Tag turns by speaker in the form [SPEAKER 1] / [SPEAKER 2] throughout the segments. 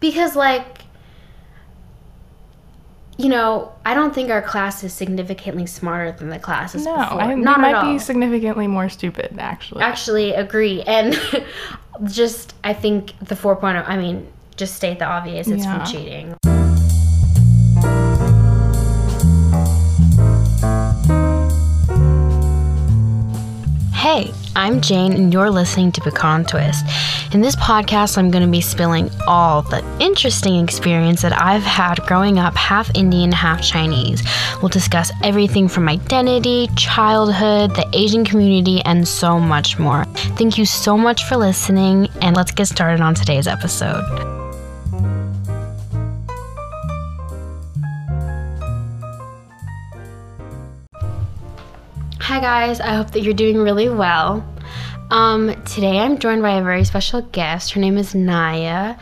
[SPEAKER 1] because like you know, I don't think our class is significantly smarter than the classes
[SPEAKER 2] No,
[SPEAKER 1] before.
[SPEAKER 2] I, we
[SPEAKER 1] Not
[SPEAKER 2] might
[SPEAKER 1] at all.
[SPEAKER 2] be significantly more stupid, actually.
[SPEAKER 1] Actually, agree. And just, I think the 4.0, I mean, just state the obvious, it's
[SPEAKER 2] Yeah.
[SPEAKER 1] from cheating. Hey, I'm Jane, and you're listening to Pecan Twist. In this podcast, I'm going to be spilling all the interesting experience that I've had growing up half Indian, half Chinese. We'll discuss everything from identity, childhood, the Asian community, and so much more. Thank you so much for listening, and let's get started on today's episode. Hi, guys. I hope that you're doing really well. Um, today I'm joined by a very special guest. Her name is Naya,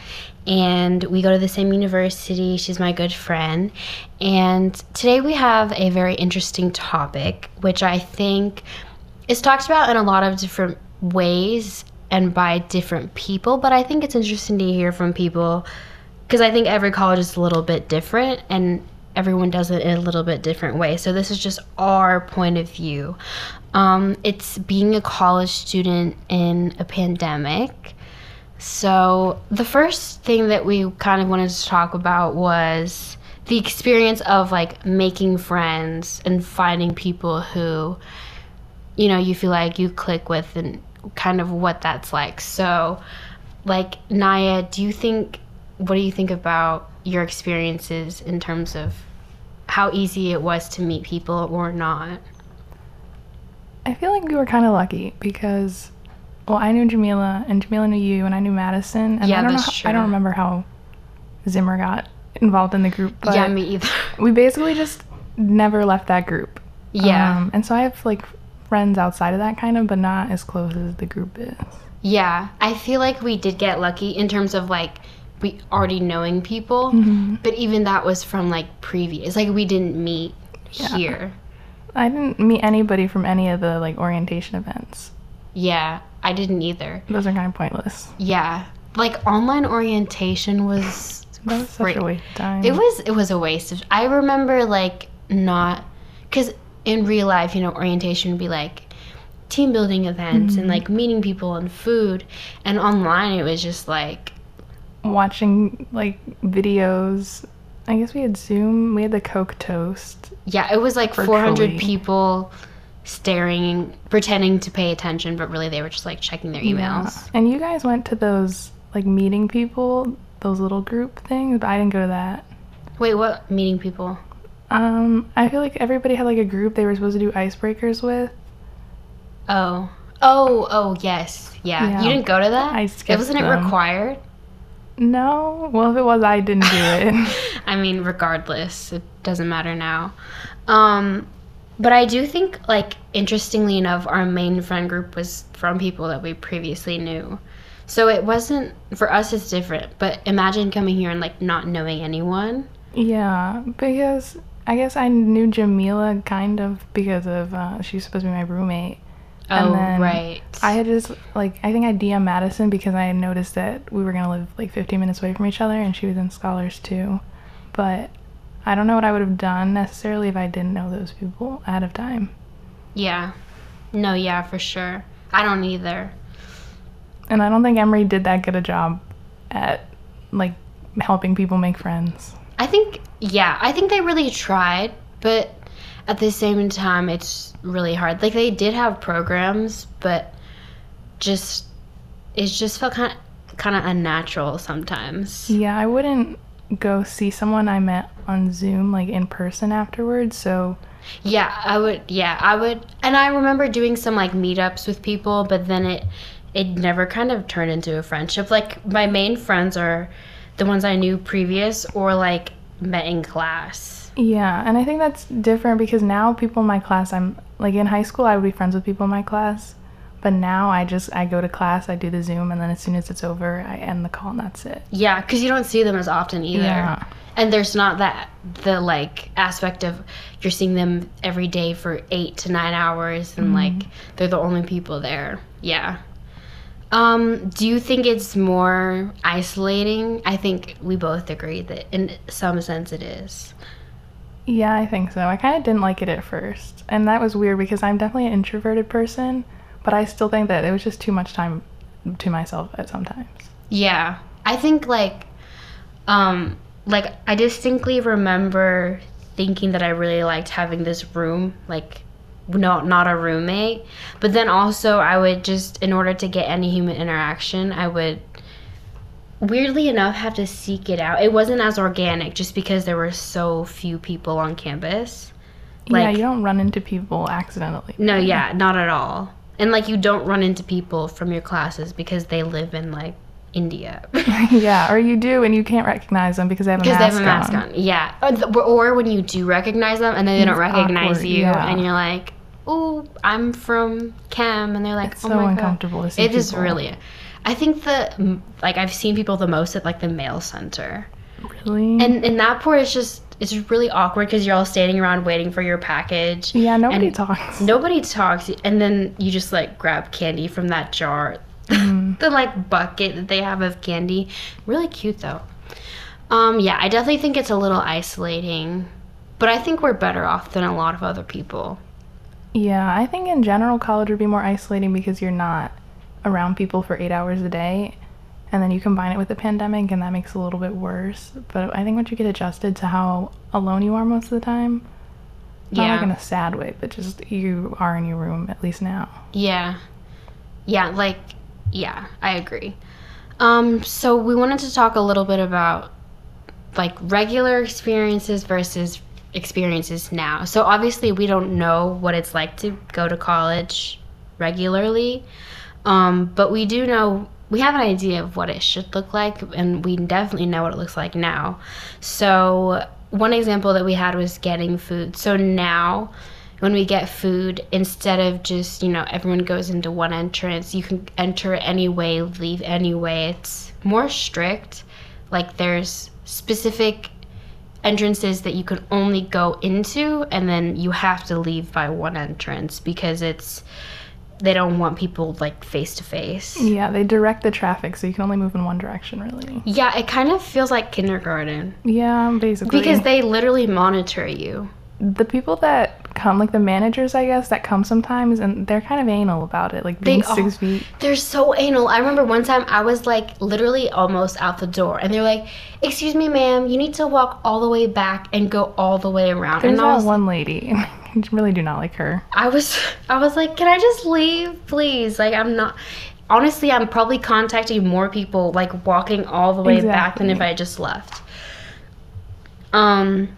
[SPEAKER 1] and we go to the same university. She's my good friend. And today we have a very interesting topic, which I think is talked about in a lot of different ways and by different people, but I think it's interesting to hear from people because I think every college is a little bit different and everyone does it in a little bit different way. So this is just our point of view. Um, it's being a college student in a pandemic. So the first thing that we kind of wanted to talk about was the experience of like making friends and finding people who you know you feel like you click with and kind of what that's like. So like Naya, do you think what do you think about your experiences in terms of how easy it was to meet people or not?
[SPEAKER 2] I feel like we were kind of lucky because, well, I knew Jamila and Jamila knew you, and I knew Madison. And
[SPEAKER 1] Yeah,
[SPEAKER 2] I don't
[SPEAKER 1] that's
[SPEAKER 2] know.
[SPEAKER 1] true.
[SPEAKER 2] I don't remember how Zimmer got involved in the group, but
[SPEAKER 1] yeah, me either.
[SPEAKER 2] we basically just never left that group.
[SPEAKER 1] yeah.
[SPEAKER 2] Um, and so I have like friends outside of that kind of, but not as close as the group is.
[SPEAKER 1] Yeah, I feel like we did get lucky in terms of like we already knowing people,
[SPEAKER 2] Mm-hmm.
[SPEAKER 1] but even that was from like previous. Like we didn't meet
[SPEAKER 2] Yeah.
[SPEAKER 1] here.
[SPEAKER 2] I didn't meet anybody from any of the like orientation events.
[SPEAKER 1] Yeah, I didn't either.
[SPEAKER 2] Those are kind of pointless.
[SPEAKER 1] Yeah, like online orientation was.
[SPEAKER 2] That was such a waste of time.
[SPEAKER 1] It was it was a waste of. I remember like not because in real life, you know, orientation would be like team building events and like meeting people and food, and online it was just like
[SPEAKER 2] watching like videos. I guess we had Zoom. We had the Coke Toast.
[SPEAKER 1] yeah, it was like
[SPEAKER 2] Virtually.
[SPEAKER 1] 400 people staring, pretending to pay attention, but really they were just like checking their emails.
[SPEAKER 2] Yeah. And you guys went to those like meeting people, those little group things, but I didn't go to that.
[SPEAKER 1] Wait, what meeting people?
[SPEAKER 2] Um, I feel like everybody had like a group they were supposed to do icebreakers with.
[SPEAKER 1] Oh. Oh, oh, yes. Yeah.
[SPEAKER 2] Yeah.
[SPEAKER 1] You didn't go to that?
[SPEAKER 2] I
[SPEAKER 1] It
[SPEAKER 2] skipped
[SPEAKER 1] wasn't it required?
[SPEAKER 2] No, well if it was, I didn't do it.
[SPEAKER 1] I mean, regardless, it doesn't matter now. Um, but I do think, like, interestingly enough, our main friend group was from people that we previously knew. So it wasn't, for us, it's different. But imagine coming here and, like, not knowing anyone.
[SPEAKER 2] yeah, because I guess I knew Jamila kind of because of uh, she was supposed to be my roommate. And
[SPEAKER 1] Oh,
[SPEAKER 2] then
[SPEAKER 1] right.
[SPEAKER 2] I had just like I think I DM Madison because I noticed that we were gonna live like 15 minutes away from each other, and she was in scholars too. But I don't know what I would have done necessarily if I didn't know those people out of time.
[SPEAKER 1] yeah. No, yeah, for sure. I don't either.
[SPEAKER 2] And I don't think Emory did that good a job at like helping people make friends.
[SPEAKER 1] I think, yeah, I think they really tried, but at the same time, it's really hard. Like they did have programs, but just it just felt kind of kind of unnatural sometimes.
[SPEAKER 2] Yeah, I wouldn't go see someone I met on Zoom like in person afterwards. So
[SPEAKER 1] Yeah, I would. Yeah, I would. And I remember doing some like meetups with people, but then it it never kind of turned into a friendship. Like my main friends are the ones I knew previous or like met in class.
[SPEAKER 2] Yeah, and I think that's different because now people in my class, I'm like in high school, I would be friends with people in my class, but now I just I go to class, I do the Zoom, and then as soon as it's over, I end the call and that's it.
[SPEAKER 1] Yeah, because you don't see them as often either.
[SPEAKER 2] Yeah.
[SPEAKER 1] And there's not that the like aspect of you're seeing them every day for eight to nine hours and like they're the only people there. Yeah. Um, do you think it's more isolating? I think we both agree that in some sense it is.
[SPEAKER 2] Yeah, I think so. I kind of didn't like it at first. And that was weird because I'm definitely an introverted person, but I still think that it was just too much time to myself at sometimes.
[SPEAKER 1] Yeah. I think like um like I distinctly remember thinking that I really liked having this room like no not a roommate, but then also I would just in order to get any human interaction, I would weirdly enough have to seek it out. It wasn't as organic just because there were so few people on campus.
[SPEAKER 2] yeah, you don't run into people accidentally.
[SPEAKER 1] No, yeah, not at all. And like you don't run into people from your classes because they live in like India.
[SPEAKER 2] yeah, or you do and you can't recognize them because they have a
[SPEAKER 1] because
[SPEAKER 2] mask
[SPEAKER 1] they have a mask on. Yeah, or, or when you do recognize them and then they don't recognize
[SPEAKER 2] awkward,
[SPEAKER 1] you,
[SPEAKER 2] yeah.
[SPEAKER 1] and you're like, "Oh, I'm from Chem," and they're like,
[SPEAKER 2] It's
[SPEAKER 1] "Oh
[SPEAKER 2] so
[SPEAKER 1] my
[SPEAKER 2] uncomfortable to
[SPEAKER 1] god." It is
[SPEAKER 2] people.
[SPEAKER 1] really. I think the like I've seen people the most at like the mail center,
[SPEAKER 2] Really?
[SPEAKER 1] and in that part it's just it's really awkward because you're all standing around waiting for your package.
[SPEAKER 2] yeah, nobody talks.
[SPEAKER 1] Nobody talks, and then you just like grab candy from that jar,
[SPEAKER 2] Mhm.
[SPEAKER 1] the like bucket that they have of candy. Really cute though. Um, yeah, I definitely think it's a little isolating, but I think we're better off than a lot of other people.
[SPEAKER 2] Yeah, I think in general college would be more isolating because you're not around people for eight hours a day. And then you combine it with the pandemic, and that makes it a little bit worse. But I think once you get adjusted to how alone you are most of the time, not
[SPEAKER 1] Yeah,
[SPEAKER 2] like in a sad way, but just you are in your room at least now.
[SPEAKER 1] yeah, yeah. Like, yeah, I agree. Um, so we wanted to talk a little bit about like regular experiences versus experiences now. So obviously we don't know what it's like to go to college regularly. Um, but we do know we have an idea of what it should look like and we definitely know what it looks like now. So one example that we had was getting food. So now when we get food, instead of just, you know, everyone goes into one entrance, you can enter any way, leave any way. It's more strict. Like there's specific entrances that you can only go into and then you have to leave by one entrance because it's they don't want people like face to face.
[SPEAKER 2] Yeah, they direct the traffic so you can only move in one direction, really.
[SPEAKER 1] Yeah, it kind of feels like kindergarten
[SPEAKER 2] Yeah, basically.
[SPEAKER 1] because they literally monitor you.
[SPEAKER 2] the people that come, like the managers, I guess, that come sometimes, and they're kind of anal about it, like being
[SPEAKER 1] They
[SPEAKER 2] six
[SPEAKER 1] are.
[SPEAKER 2] feet.
[SPEAKER 1] They're so anal. I remember one time I was like literally almost out the door, and they're like, "Excuse me, ma'am, you need to walk all the way back and go all the way around."
[SPEAKER 2] There's
[SPEAKER 1] and I
[SPEAKER 2] that
[SPEAKER 1] was,
[SPEAKER 2] one lady. I really do not like her.
[SPEAKER 1] I was, I was like, "Can I just leave, please?" Like, I'm not. Honestly, I'm probably contacting more people like walking all the way back than if I just left. Um,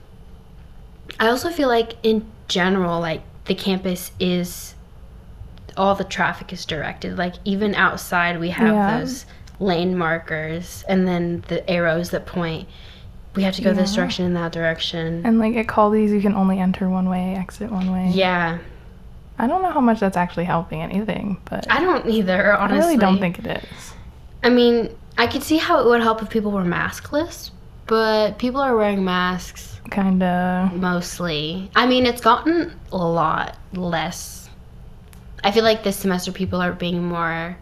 [SPEAKER 1] I also feel like in general, like the campus is all the traffic is directed. Like even outside, we have
[SPEAKER 2] Yeah.
[SPEAKER 1] those lane markers and then the arrows that point. We have to go this direction and that direction.
[SPEAKER 2] And like at Kaldi's, you can only enter one way, exit one way.
[SPEAKER 1] yeah,
[SPEAKER 2] I don't know how much that's actually helping anything, but
[SPEAKER 1] I don't either. Honestly, I
[SPEAKER 2] really don't think it is.
[SPEAKER 1] I mean, I could see how it would help if people were maskless, but people are wearing masks
[SPEAKER 2] Kinda.
[SPEAKER 1] mostly. I mean, it's gotten a lot less. I feel like this semester people are being more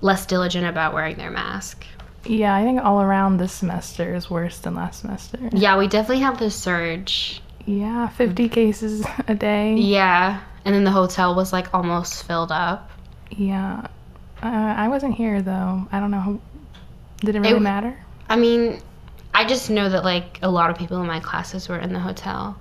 [SPEAKER 1] less diligent about wearing their mask.
[SPEAKER 2] Yeah, I think all around this semester is worse than last semester.
[SPEAKER 1] Yeah, we definitely have the surge.
[SPEAKER 2] Yeah, 50 cases a day.
[SPEAKER 1] Yeah, and then the hotel was like almost filled up.
[SPEAKER 2] Yeah. Uh, I wasn't here though. I don't know. How, did it really
[SPEAKER 1] It-
[SPEAKER 2] matter?
[SPEAKER 1] I mean, I just know that like a lot of people in my classes were in the hotel.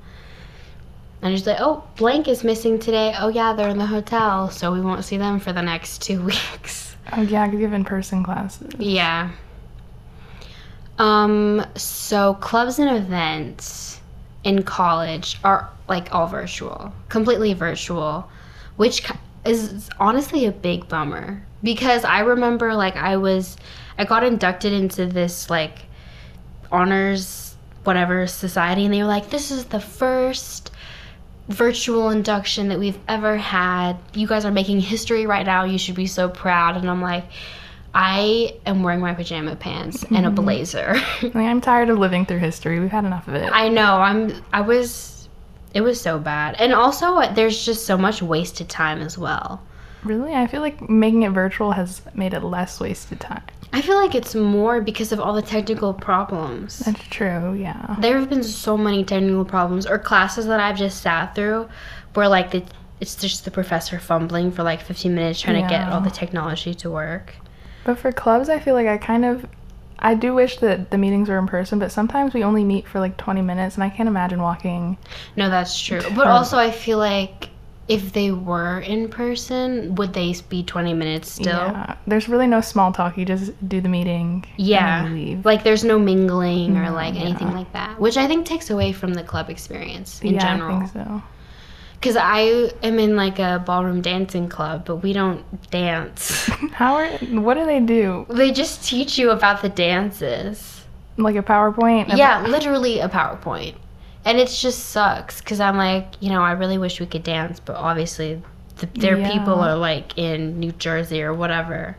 [SPEAKER 1] And just like, oh, blank is missing today. Oh yeah, they're in the hotel, so we won't see them for the next two weeks.
[SPEAKER 2] Oh yeah, because you have in-person classes.
[SPEAKER 1] Yeah. Um. So clubs and events in college are like all virtual, completely virtual, which is honestly a big bummer because I remember like I was, I got inducted into this like honors whatever society, and they were like, this is the first virtual induction that we've ever had. You guys are making history right now. You should be so proud. And I'm like, I am wearing my pajama pants and a blazer.
[SPEAKER 2] Like, I'm tired of living through history. We've had enough of it.
[SPEAKER 1] I know. I'm. I was. It was so bad, and also uh, there's just so much wasted time as well.
[SPEAKER 2] Really? I feel like making it virtual has made it less wasted time.
[SPEAKER 1] I feel like it's more because of all the technical problems.
[SPEAKER 2] That's true, yeah.
[SPEAKER 1] There have been so many technical problems or classes that I've just sat through where like the, it's just the professor fumbling for like 15 minutes trying to get all the technology to work.
[SPEAKER 2] But for clubs, I feel like I kind of. I do wish that the meetings were in person, but sometimes we only meet for like 20 minutes, and I can't imagine walking.
[SPEAKER 1] No, that's true. But also I feel like if they were in person, would they be 20 minutes still?
[SPEAKER 2] Yeah. There's really no small talk. You just do the meeting.
[SPEAKER 1] Yeah. Like there's no mingling or
[SPEAKER 2] No,
[SPEAKER 1] like anything like that, which I think takes away from the club experience in
[SPEAKER 2] yeah,
[SPEAKER 1] general.
[SPEAKER 2] I think so.
[SPEAKER 1] Because I am in like a ballroom dancing club, but we don't dance.
[SPEAKER 2] How are. What do they do?
[SPEAKER 1] they just teach you about the dances.
[SPEAKER 2] Like a PowerPoint?
[SPEAKER 1] Yeah, literally a PowerPoint. And it just sucks because I'm like, you know, I really wish we could dance, but obviously the, their
[SPEAKER 2] Yeah.
[SPEAKER 1] people are like in New Jersey or whatever.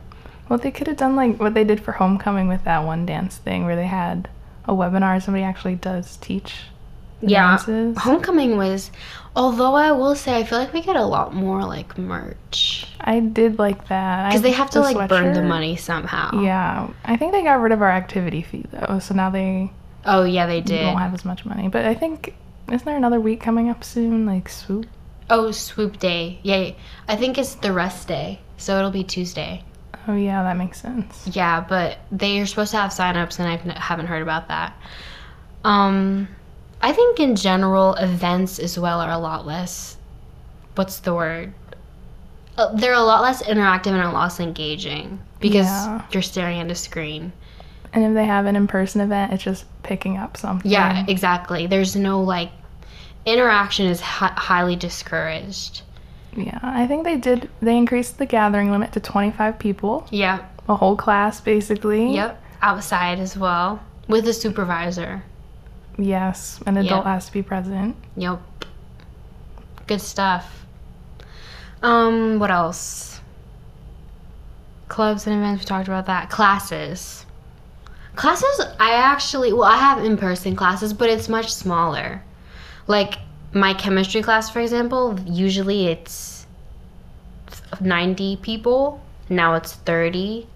[SPEAKER 2] Well, they could have done like what they did for homecoming with that one dance thing where they had a webinar. Somebody actually does teach
[SPEAKER 1] Yeah. Homecoming was, although I will say, I feel like we get a lot more like merch.
[SPEAKER 2] I did like that.
[SPEAKER 1] Because they have to
[SPEAKER 2] the
[SPEAKER 1] like burn the money somehow.
[SPEAKER 2] Yeah, I think they got rid of our activity fee though, so now they
[SPEAKER 1] Oh, yeah, they did.
[SPEAKER 2] don't have as much money. But I think isn't there another week coming up soon? Like swoop.
[SPEAKER 1] Oh, swoop day. Yeah, I think it's the rest day. So it'll be Tuesday.
[SPEAKER 2] Oh yeah, that makes sense.
[SPEAKER 1] Yeah, but they are supposed to have signups, and I haven't heard about that. Um, I think in general, events as well are a lot less. What's the word? Uh, they're a lot less interactive and a lot less engaging because
[SPEAKER 2] Yeah.
[SPEAKER 1] you're staring at a screen.
[SPEAKER 2] And if they have an in-person event, it's just picking up something.
[SPEAKER 1] Yeah, exactly. There's no like interaction is hi- highly discouraged.
[SPEAKER 2] Yeah, I think they did. They increased the gathering limit to 25 people,
[SPEAKER 1] Yeah.
[SPEAKER 2] a whole class basically.
[SPEAKER 1] Yep. Outside as well with a supervisor.
[SPEAKER 2] Yes, an adult
[SPEAKER 1] Yeah.
[SPEAKER 2] has to be present.
[SPEAKER 1] Yep. Good stuff. Um, what else? Clubs and events, we talked about that. Classes. Classes, I actually, well, I have in person classes, but it's much smaller. Like my chemistry class, for example, usually it's 90 people. Now it's 30.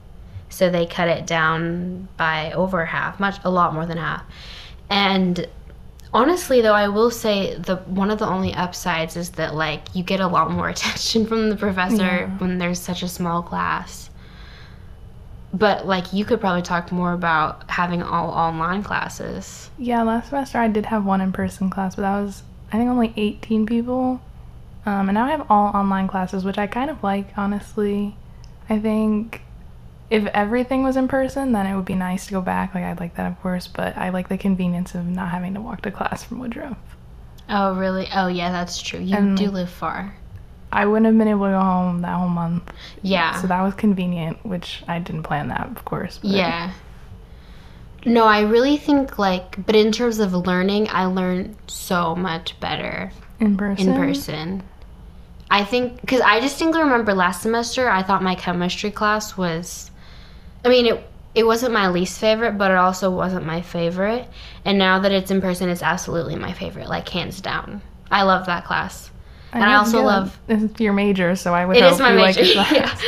[SPEAKER 1] So they cut it down by over half, much, a lot more than half. And honestly though i will say the one of the only upsides is that like you get a lot more attention from the professor
[SPEAKER 2] Yeah.
[SPEAKER 1] when there's such a small class but like you could probably talk more about having all online classes
[SPEAKER 2] Yeah, last semester I did have one in-person class, but that was I think only 18 people. Um, and now I have all online classes, which I kind of like, honestly. I think if everything was in person, then it would be nice to go back. Like I'd like that, of course, but I like the convenience of not having to walk to class from Woodruff.
[SPEAKER 1] oh really oh yeah that's true you
[SPEAKER 2] And,
[SPEAKER 1] do live far
[SPEAKER 2] I wouldn't have been able to go home that whole month,
[SPEAKER 1] yeah
[SPEAKER 2] so that was convenient. Which I didn't plan that, of course. But
[SPEAKER 1] yeah no i really think like but in terms of learning i learned so much better
[SPEAKER 2] in person.
[SPEAKER 1] in person. I think because I distinctly remember last semester I thought my chemistry class was, I mean it it wasn't my least favorite, but it also wasn't my favorite. And now that it's in person, it's absolutely my favorite, like hands down. I love that class. And I also love-
[SPEAKER 2] It's your major, so I would
[SPEAKER 1] It is my major.
[SPEAKER 2] like
[SPEAKER 1] yeah.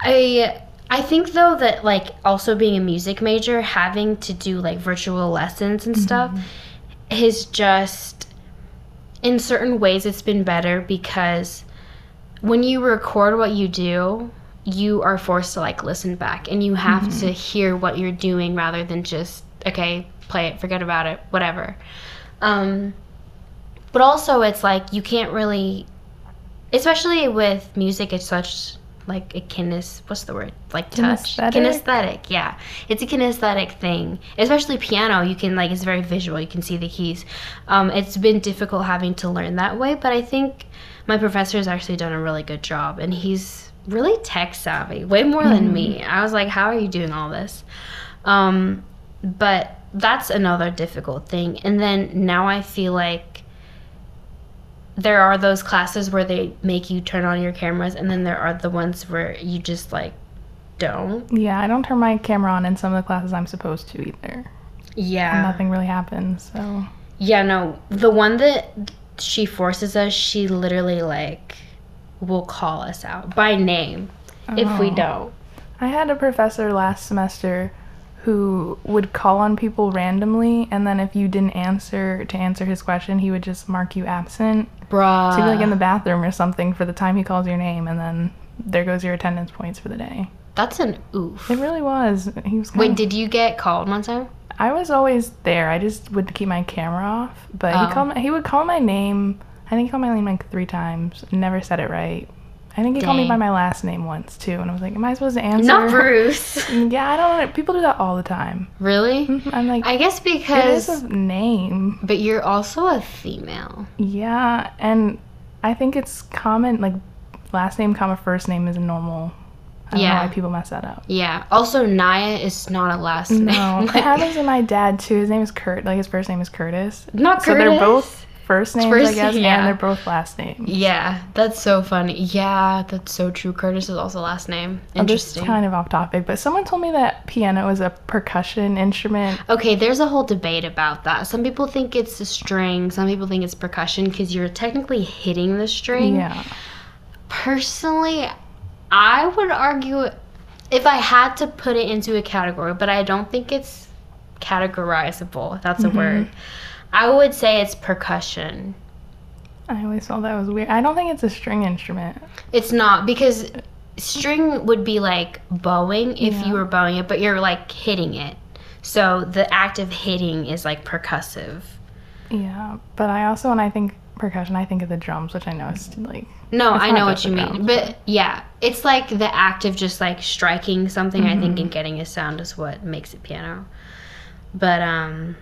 [SPEAKER 1] I I think though that like also being a music major, having to do like virtual lessons and stuff mm-hmm. is just in certain ways it's been better because when you record what you do, you are forced to like listen back and you have to hear what you're doing rather than just okay, play it, forget about it, whatever. Um but also it's like you can't really especially with music it's such like a kines what's the word? Like touch.
[SPEAKER 2] Kinesthetic?
[SPEAKER 1] kinesthetic yeah. It's a kinesthetic thing. Especially piano you can like it's very visual you can see the keys. Um, it's been difficult having to learn that way but i think my professor has actually done a really good job and he's really tech savvy way more than me. I was like how are you doing all this? Um, but that's another difficult thing. And then now i feel like there are those classes where they make you turn on your cameras and then there are the ones where you just like don't.
[SPEAKER 2] Yeah, I don't turn my camera on in some of the classes I'm supposed to either.
[SPEAKER 1] yeah.
[SPEAKER 2] Nothing really happens, so.
[SPEAKER 1] Yeah no the one that she forces us she literally like will call us out by name if we
[SPEAKER 2] Oh.
[SPEAKER 1] don't.
[SPEAKER 2] I had a professor last semester who would call on people randomly, and then if you didn't answer to answer his question, he would just mark you absent.
[SPEAKER 1] Bruh.
[SPEAKER 2] You'd be like in the bathroom or something for the time he calls your name, and then there goes your attendance points for the day.
[SPEAKER 1] That's an oof.
[SPEAKER 2] It really was. He was.
[SPEAKER 1] Wait,
[SPEAKER 2] of-
[SPEAKER 1] did you get called one time?
[SPEAKER 2] I was always there. I just would keep my camera off. But
[SPEAKER 1] Oh.
[SPEAKER 2] he called. My, he would call my name. I think he called my name like three times. Never said it right. I think he called me by my last name once too, and I was like, "Am I supposed to answer?"
[SPEAKER 1] Not Bruce.
[SPEAKER 2] Yeah, I don't know. People do that all the time.
[SPEAKER 1] really?
[SPEAKER 2] Mhm, I'm like,
[SPEAKER 1] I guess because.
[SPEAKER 2] is a name.
[SPEAKER 1] but you're also a female.
[SPEAKER 2] Yeah, and I think it's common. Like, last name, comma, first name is a normal. I don't
[SPEAKER 1] Yeah.
[SPEAKER 2] know why people mess that up.
[SPEAKER 1] Yeah. Also, Naya is not a last
[SPEAKER 2] No,
[SPEAKER 1] name.
[SPEAKER 2] it happens to my dad too. His name is Kurt. Like his first name is Curtis.
[SPEAKER 1] Not
[SPEAKER 2] So
[SPEAKER 1] Curtis.
[SPEAKER 2] they're both first names,
[SPEAKER 1] First-
[SPEAKER 2] I guess,
[SPEAKER 1] yeah.
[SPEAKER 2] and they're both last names.
[SPEAKER 1] Yeah, that's so funny. Yeah, that's so true. Curtis is also last name.
[SPEAKER 2] Oh, this is
[SPEAKER 1] Interesting.
[SPEAKER 2] kind of off topic, but someone told me that piano is a percussion instrument.
[SPEAKER 1] Okay, there's a whole debate about that. Some people think it's a string, some people think it's percussion because you're technically hitting the string.
[SPEAKER 2] Yeah.
[SPEAKER 1] Personally, I would argue if I had to put it into a category, but I don't think it's categorizable, that's a mm-hmm. word. I would say it's percussion.
[SPEAKER 2] I always thought that was weird. I don't think it's a string instrument.
[SPEAKER 1] It's not because string would be like bowing if
[SPEAKER 2] Yeah.
[SPEAKER 1] you were bowing it, but you're like hitting it. So the act of hitting is like percussive.
[SPEAKER 2] Yeah, but I also when I think percussion, I think of the drums, which I know is like
[SPEAKER 1] No, I know what you mean.
[SPEAKER 2] drums,
[SPEAKER 1] But yeah, it's like the act of just like striking something, I think, and getting a sound is what makes it piano. But um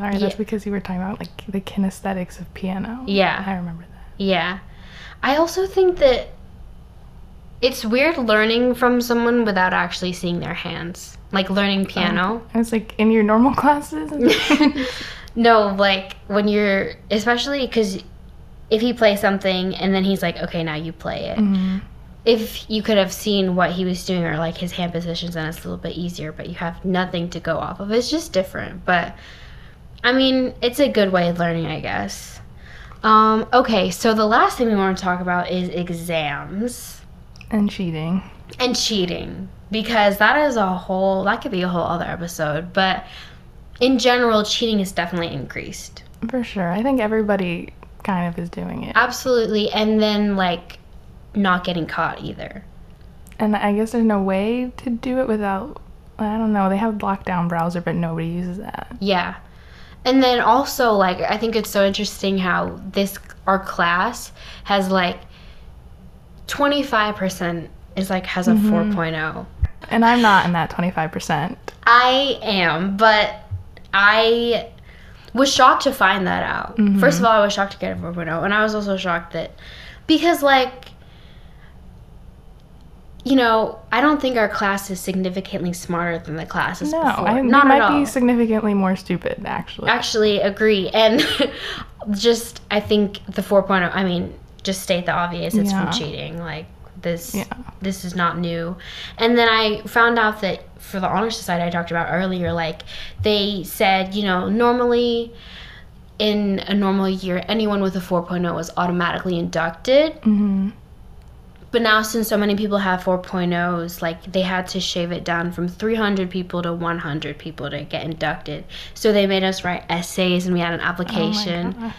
[SPEAKER 2] sorry,
[SPEAKER 1] Yeah.
[SPEAKER 2] that's because you were talking about like the kinesthetics of piano.
[SPEAKER 1] Yeah.
[SPEAKER 2] I remember that.
[SPEAKER 1] yeah. I also think that it's weird learning from someone without actually seeing their hands. Like learning piano.
[SPEAKER 2] I was like in your normal classes.
[SPEAKER 1] no, like when you're, especially because if he plays something and then he's like, okay, now you play it.
[SPEAKER 2] Mhm.
[SPEAKER 1] If you could have seen what he was doing or like his hand positions, then it's a little bit easier, but you have nothing to go off of. It's just different. But I mean, it's a good way of learning, I guess. Um, okay, so the last thing we want to talk about is exams
[SPEAKER 2] And cheating.
[SPEAKER 1] and cheating because that is a whole, that could be a whole other episode. But in general, cheating has definitely increased.
[SPEAKER 2] For sure. I think everybody kind of is doing it.
[SPEAKER 1] Absolutely. And then, like, not getting caught either.
[SPEAKER 2] And I guess there's no way to do it without I don't know, they have lockdown browser but nobody uses that.
[SPEAKER 1] Yeah. And then also, like, I think it's so interesting how this, our class has, like, 25% is, like, has a
[SPEAKER 2] Mhm.
[SPEAKER 1] 4.0.
[SPEAKER 2] And I'm not in that 25%.
[SPEAKER 1] I am, but I was shocked to find that out.
[SPEAKER 2] Mhm.
[SPEAKER 1] First of all, I was shocked to get a 4.0, and I was also shocked that because like you know, I don't think our class is significantly smarter than the classes
[SPEAKER 2] No,
[SPEAKER 1] before.
[SPEAKER 2] I
[SPEAKER 1] Not
[SPEAKER 2] we might
[SPEAKER 1] all.
[SPEAKER 2] be significantly more stupid actually.
[SPEAKER 1] Actually, agree. And just I think the 4.0, I mean, just state the obvious, it's
[SPEAKER 2] Yeah.
[SPEAKER 1] from cheating. Like this
[SPEAKER 2] Yeah.
[SPEAKER 1] this is not new. And then I found out that for the honor society I talked about earlier, like they said, you know, normally in a normal year, anyone with a 4.0 was automatically inducted.
[SPEAKER 2] Mhm.
[SPEAKER 1] But now, since so many people have 4.0s, like they had to shave it down from 300 people to 100 people to get inducted. So they made us write essays and we had an
[SPEAKER 2] Oh
[SPEAKER 1] application.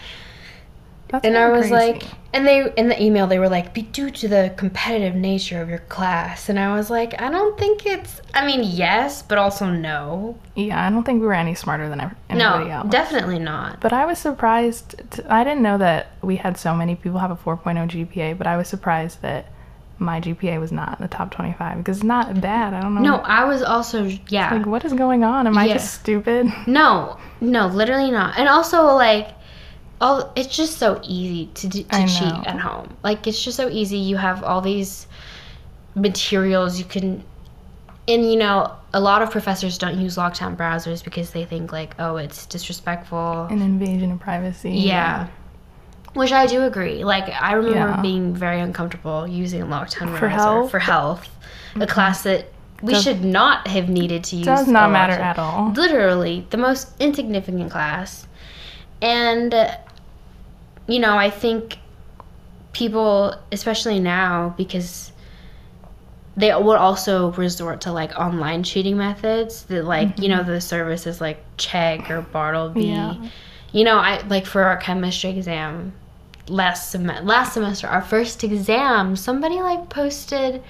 [SPEAKER 2] That's
[SPEAKER 1] and I was
[SPEAKER 2] crazy.
[SPEAKER 1] like, and they in the email they were like, be due to the competitive nature of your class. And I was like, I don't think it's. I mean, yes, but also no.
[SPEAKER 2] Yeah, I don't think we were any smarter than ev- anybody
[SPEAKER 1] no,
[SPEAKER 2] else.
[SPEAKER 1] definitely not.
[SPEAKER 2] But I was surprised. I didn't know that we had so many people have a 4.0 GPA, but I was surprised that my GPA was not in the top 25 because it's not bad. I don't know.
[SPEAKER 1] No, I was also yeah.
[SPEAKER 2] Like, what is going on? Am I just stupid?
[SPEAKER 1] No, no, literally not. And also, like, all it's just so easy to do, to cheat at home. Like, it's just so easy. You have all these materials you can, and you know, a lot of professors don't use lockdown browsers because they think like, oh, it's disrespectful.
[SPEAKER 2] An invasion of privacy.
[SPEAKER 1] yeah. Which I do agree. Like I remember
[SPEAKER 2] Yeah.
[SPEAKER 1] being very uncomfortable using a lockdown
[SPEAKER 2] For health?
[SPEAKER 1] for health, a class that we
[SPEAKER 2] Does-
[SPEAKER 1] should not have needed to use.
[SPEAKER 2] Does not matter at all.
[SPEAKER 1] literally the most insignificant class and uh, you know i think people, especially now, because they would also resort to like online cheating methods that like you know the services like Chegg or Bartleby.
[SPEAKER 2] Yeah.
[SPEAKER 1] You know, I like for our chemistry exam last sem- last semester, our first exam, somebody like posted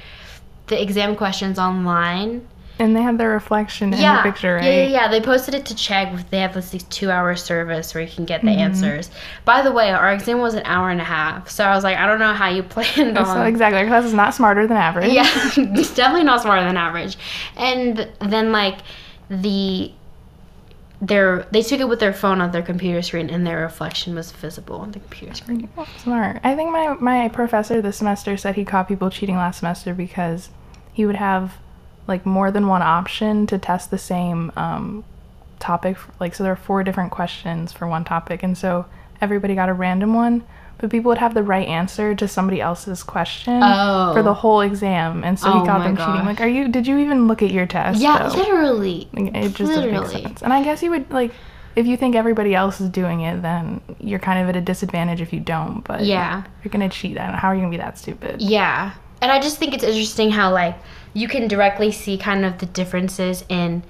[SPEAKER 1] the exam questions online.
[SPEAKER 2] And they had their reflection in
[SPEAKER 1] yeah,
[SPEAKER 2] the picture, right?
[SPEAKER 1] yeah, yeah, yeah. They posted it to Chegg. They have this like, two-hour service where you can get the
[SPEAKER 2] Mm-hmm.
[SPEAKER 1] answers. By the way, our exam was an hour and a half, so I was like, I don't know how you planned on.
[SPEAKER 2] So exactly, our class is not smarter than average.
[SPEAKER 1] Yeah, it's definitely not smarter than average. And then like the their they took it with their phone on their computer screen and their reflection was visible on the computer screen.
[SPEAKER 2] Smart. I think my my professor this semester said he caught people cheating last semester because he would have like more than one option to test the same um, topic. Like so, there are four different questions for one topic, and so everybody got a random one. But people would have the right answer to somebody else's question
[SPEAKER 1] Oh.
[SPEAKER 2] for the oh. whole exam, and so
[SPEAKER 1] Oh
[SPEAKER 2] he caught
[SPEAKER 1] my
[SPEAKER 2] them cheating. Like, are you? Did you even look at your test?
[SPEAKER 1] Yeah,
[SPEAKER 2] though?
[SPEAKER 1] literally.
[SPEAKER 2] Like, it just doesn't make sense. And I guess you would like if you think everybody else is doing it, then you're kind of at a disadvantage if you don't. But
[SPEAKER 1] Yeah.
[SPEAKER 2] you're gonna cheat. I how are you gonna be that stupid.
[SPEAKER 1] Yeah. And I just think it's interesting how like you can directly see kind of the differences in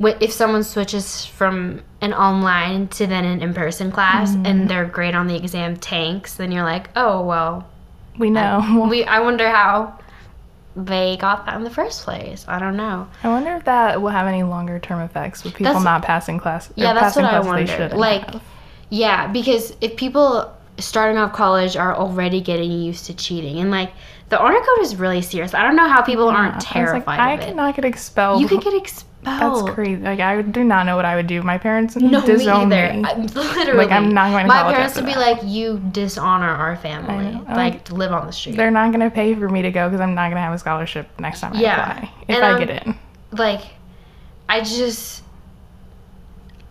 [SPEAKER 1] if someone switches from an online to then an in-person class mm-hmm. and their grade on the exam tanks, then you're like, "Oh, well,
[SPEAKER 2] We know.
[SPEAKER 1] we I wonder how they got that in the first place. I don't know.
[SPEAKER 2] I wonder if that will have any longer term effects with people
[SPEAKER 1] That's-
[SPEAKER 2] not passing class.
[SPEAKER 1] Yeah, that's what I wonder. Like,
[SPEAKER 2] have.
[SPEAKER 1] yeah, because if people starting off college are already getting used to cheating, and like the honor code is really serious. I don't know how people
[SPEAKER 2] I
[SPEAKER 1] aren't terrified
[SPEAKER 2] I
[SPEAKER 1] of it.
[SPEAKER 2] cannot get expelled.
[SPEAKER 1] You can get expelled.
[SPEAKER 2] That's crazy. Like I do not know what I would do. My parents
[SPEAKER 1] No, me
[SPEAKER 2] disown
[SPEAKER 1] either.
[SPEAKER 2] me.
[SPEAKER 1] I, literally, like
[SPEAKER 2] I'm not going to
[SPEAKER 1] My parents would be
[SPEAKER 2] that.
[SPEAKER 1] like, "You dishonor our family, like, to live on the street."
[SPEAKER 2] They're not gonna pay for me to go because I'm not gonna have a scholarship next time I
[SPEAKER 1] Yeah.
[SPEAKER 2] apply if
[SPEAKER 1] And,
[SPEAKER 2] I
[SPEAKER 1] um,
[SPEAKER 2] get in.
[SPEAKER 1] Like, I just,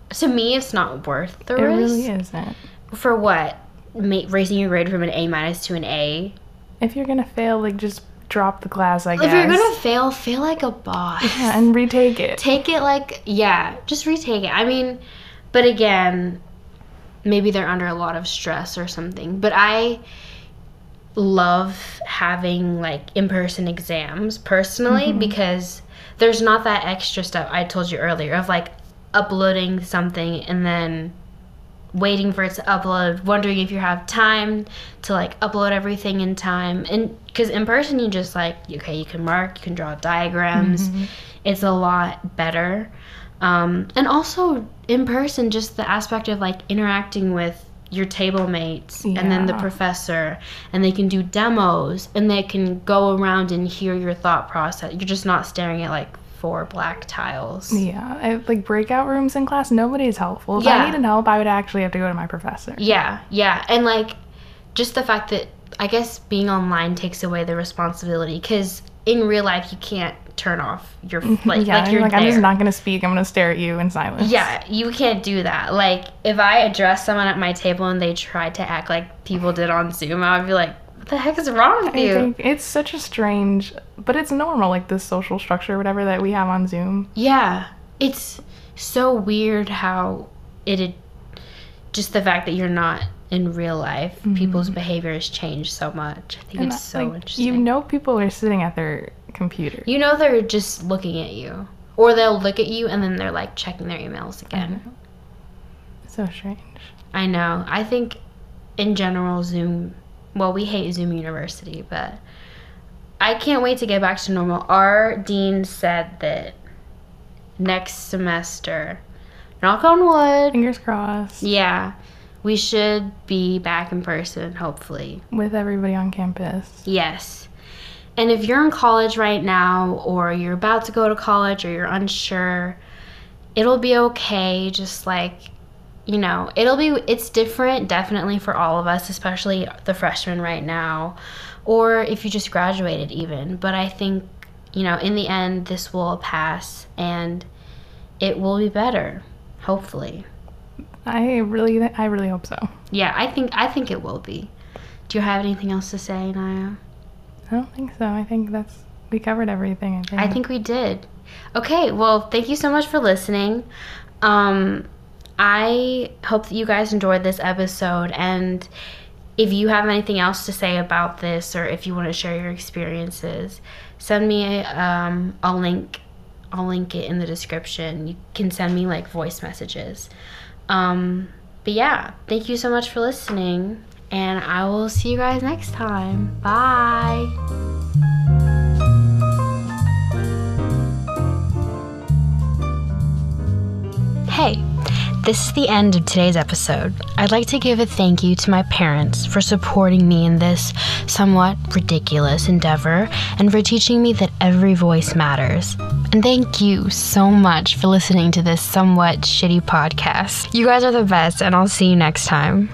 [SPEAKER 1] to me, it's not worth the
[SPEAKER 2] It
[SPEAKER 1] risk.
[SPEAKER 2] really isn't.
[SPEAKER 1] For what? Ma- raising your grade from an A minus to an A.
[SPEAKER 2] If you're gonna fail, like just drop the class, I
[SPEAKER 1] If
[SPEAKER 2] guess.
[SPEAKER 1] you're gonna fail, fail like a boss.
[SPEAKER 2] yeah, and retake it.
[SPEAKER 1] take it like yeah just retake it i mean but again maybe they're under a lot of stress or something but i love having like in-person exams personally mm-hmm. because there's not that extra stuff i told you earlier of like uploading something and then waiting for it to upload wondering if you have time to like upload everything in time. And because in person you just like okay you can mark you can draw diagrams. It's a lot better. Um, and also in person just the aspect of like interacting with your table mates and then the professor and they can do demos and they can go around and hear your thought process. You're just not staring at like four black tiles
[SPEAKER 2] Yeah, I, like breakout rooms in class, nobody's helpful. If
[SPEAKER 1] Yeah.
[SPEAKER 2] I needed help, I would actually have to go to my professor.
[SPEAKER 1] Yeah, yeah. And like just the fact that I guess being online takes away the responsibility cuz in real life you can't turn off your mm-hmm. like
[SPEAKER 2] yeah,
[SPEAKER 1] like you're
[SPEAKER 2] like
[SPEAKER 1] there.
[SPEAKER 2] I'm just not gonna speak. I'm gonna stare at you in silence.
[SPEAKER 1] yeah, you can't do that. Like if I address someone at my table and they tried to act like people did on Zoom, I would be like, "What the heck is wrong with
[SPEAKER 2] I
[SPEAKER 1] you?"
[SPEAKER 2] think it's such a strange, but it's normal, like this social structure, or whatever that we have on Zoom.
[SPEAKER 1] Yeah, it's so weird how it just the fact that you're not in real life, people's behavior has changed so much. I think
[SPEAKER 2] Mm-hmm. And,
[SPEAKER 1] it's so
[SPEAKER 2] like,
[SPEAKER 1] interesting.
[SPEAKER 2] You know, people are sitting at their computer.
[SPEAKER 1] You know they're just looking at you. Or they'll look at you and then they're like checking their emails again.
[SPEAKER 2] So strange.
[SPEAKER 1] I know. I think in general Zoom well, we hate Zoom University, but I can't wait to get back to normal. Our dean said that next semester, knock on wood,
[SPEAKER 2] Fingers crossed.
[SPEAKER 1] yeah, we should be back in person, hopefully.
[SPEAKER 2] With everybody on campus.
[SPEAKER 1] Yes. And if you're in college right now, or you're about to go to college, or you're unsure, it'll be okay. Just like, you know, it'll be, it's different definitely for all of us, especially the freshmen right now, or if you just graduated even. But I think, you know, in the end, this will pass and it will be better, hopefully.
[SPEAKER 2] I really, I really hope so.
[SPEAKER 1] Yeah, I think, I think it will be. Do you have anything else to say, Naya?
[SPEAKER 2] I don't think so. I think that's we covered everything. I think.
[SPEAKER 1] I think we did. Okay, well, thank you so much for listening. Um, I hope that you guys enjoyed this episode. And if you have anything else to say about this or if you want to share your experiences, send me a, um, a link. I'll link it in the description. You can send me like voice messages. Um, but yeah, thank you so much for listening, and I will see you guys next time. Bye. Hey, this is the end of today's episode. I'd like to give a thank you to my parents for supporting me in this somewhat ridiculous endeavor and for teaching me that every voice matters. And thank you so much for listening to this somewhat shitty podcast. You guys are the best, and I'll see you next time.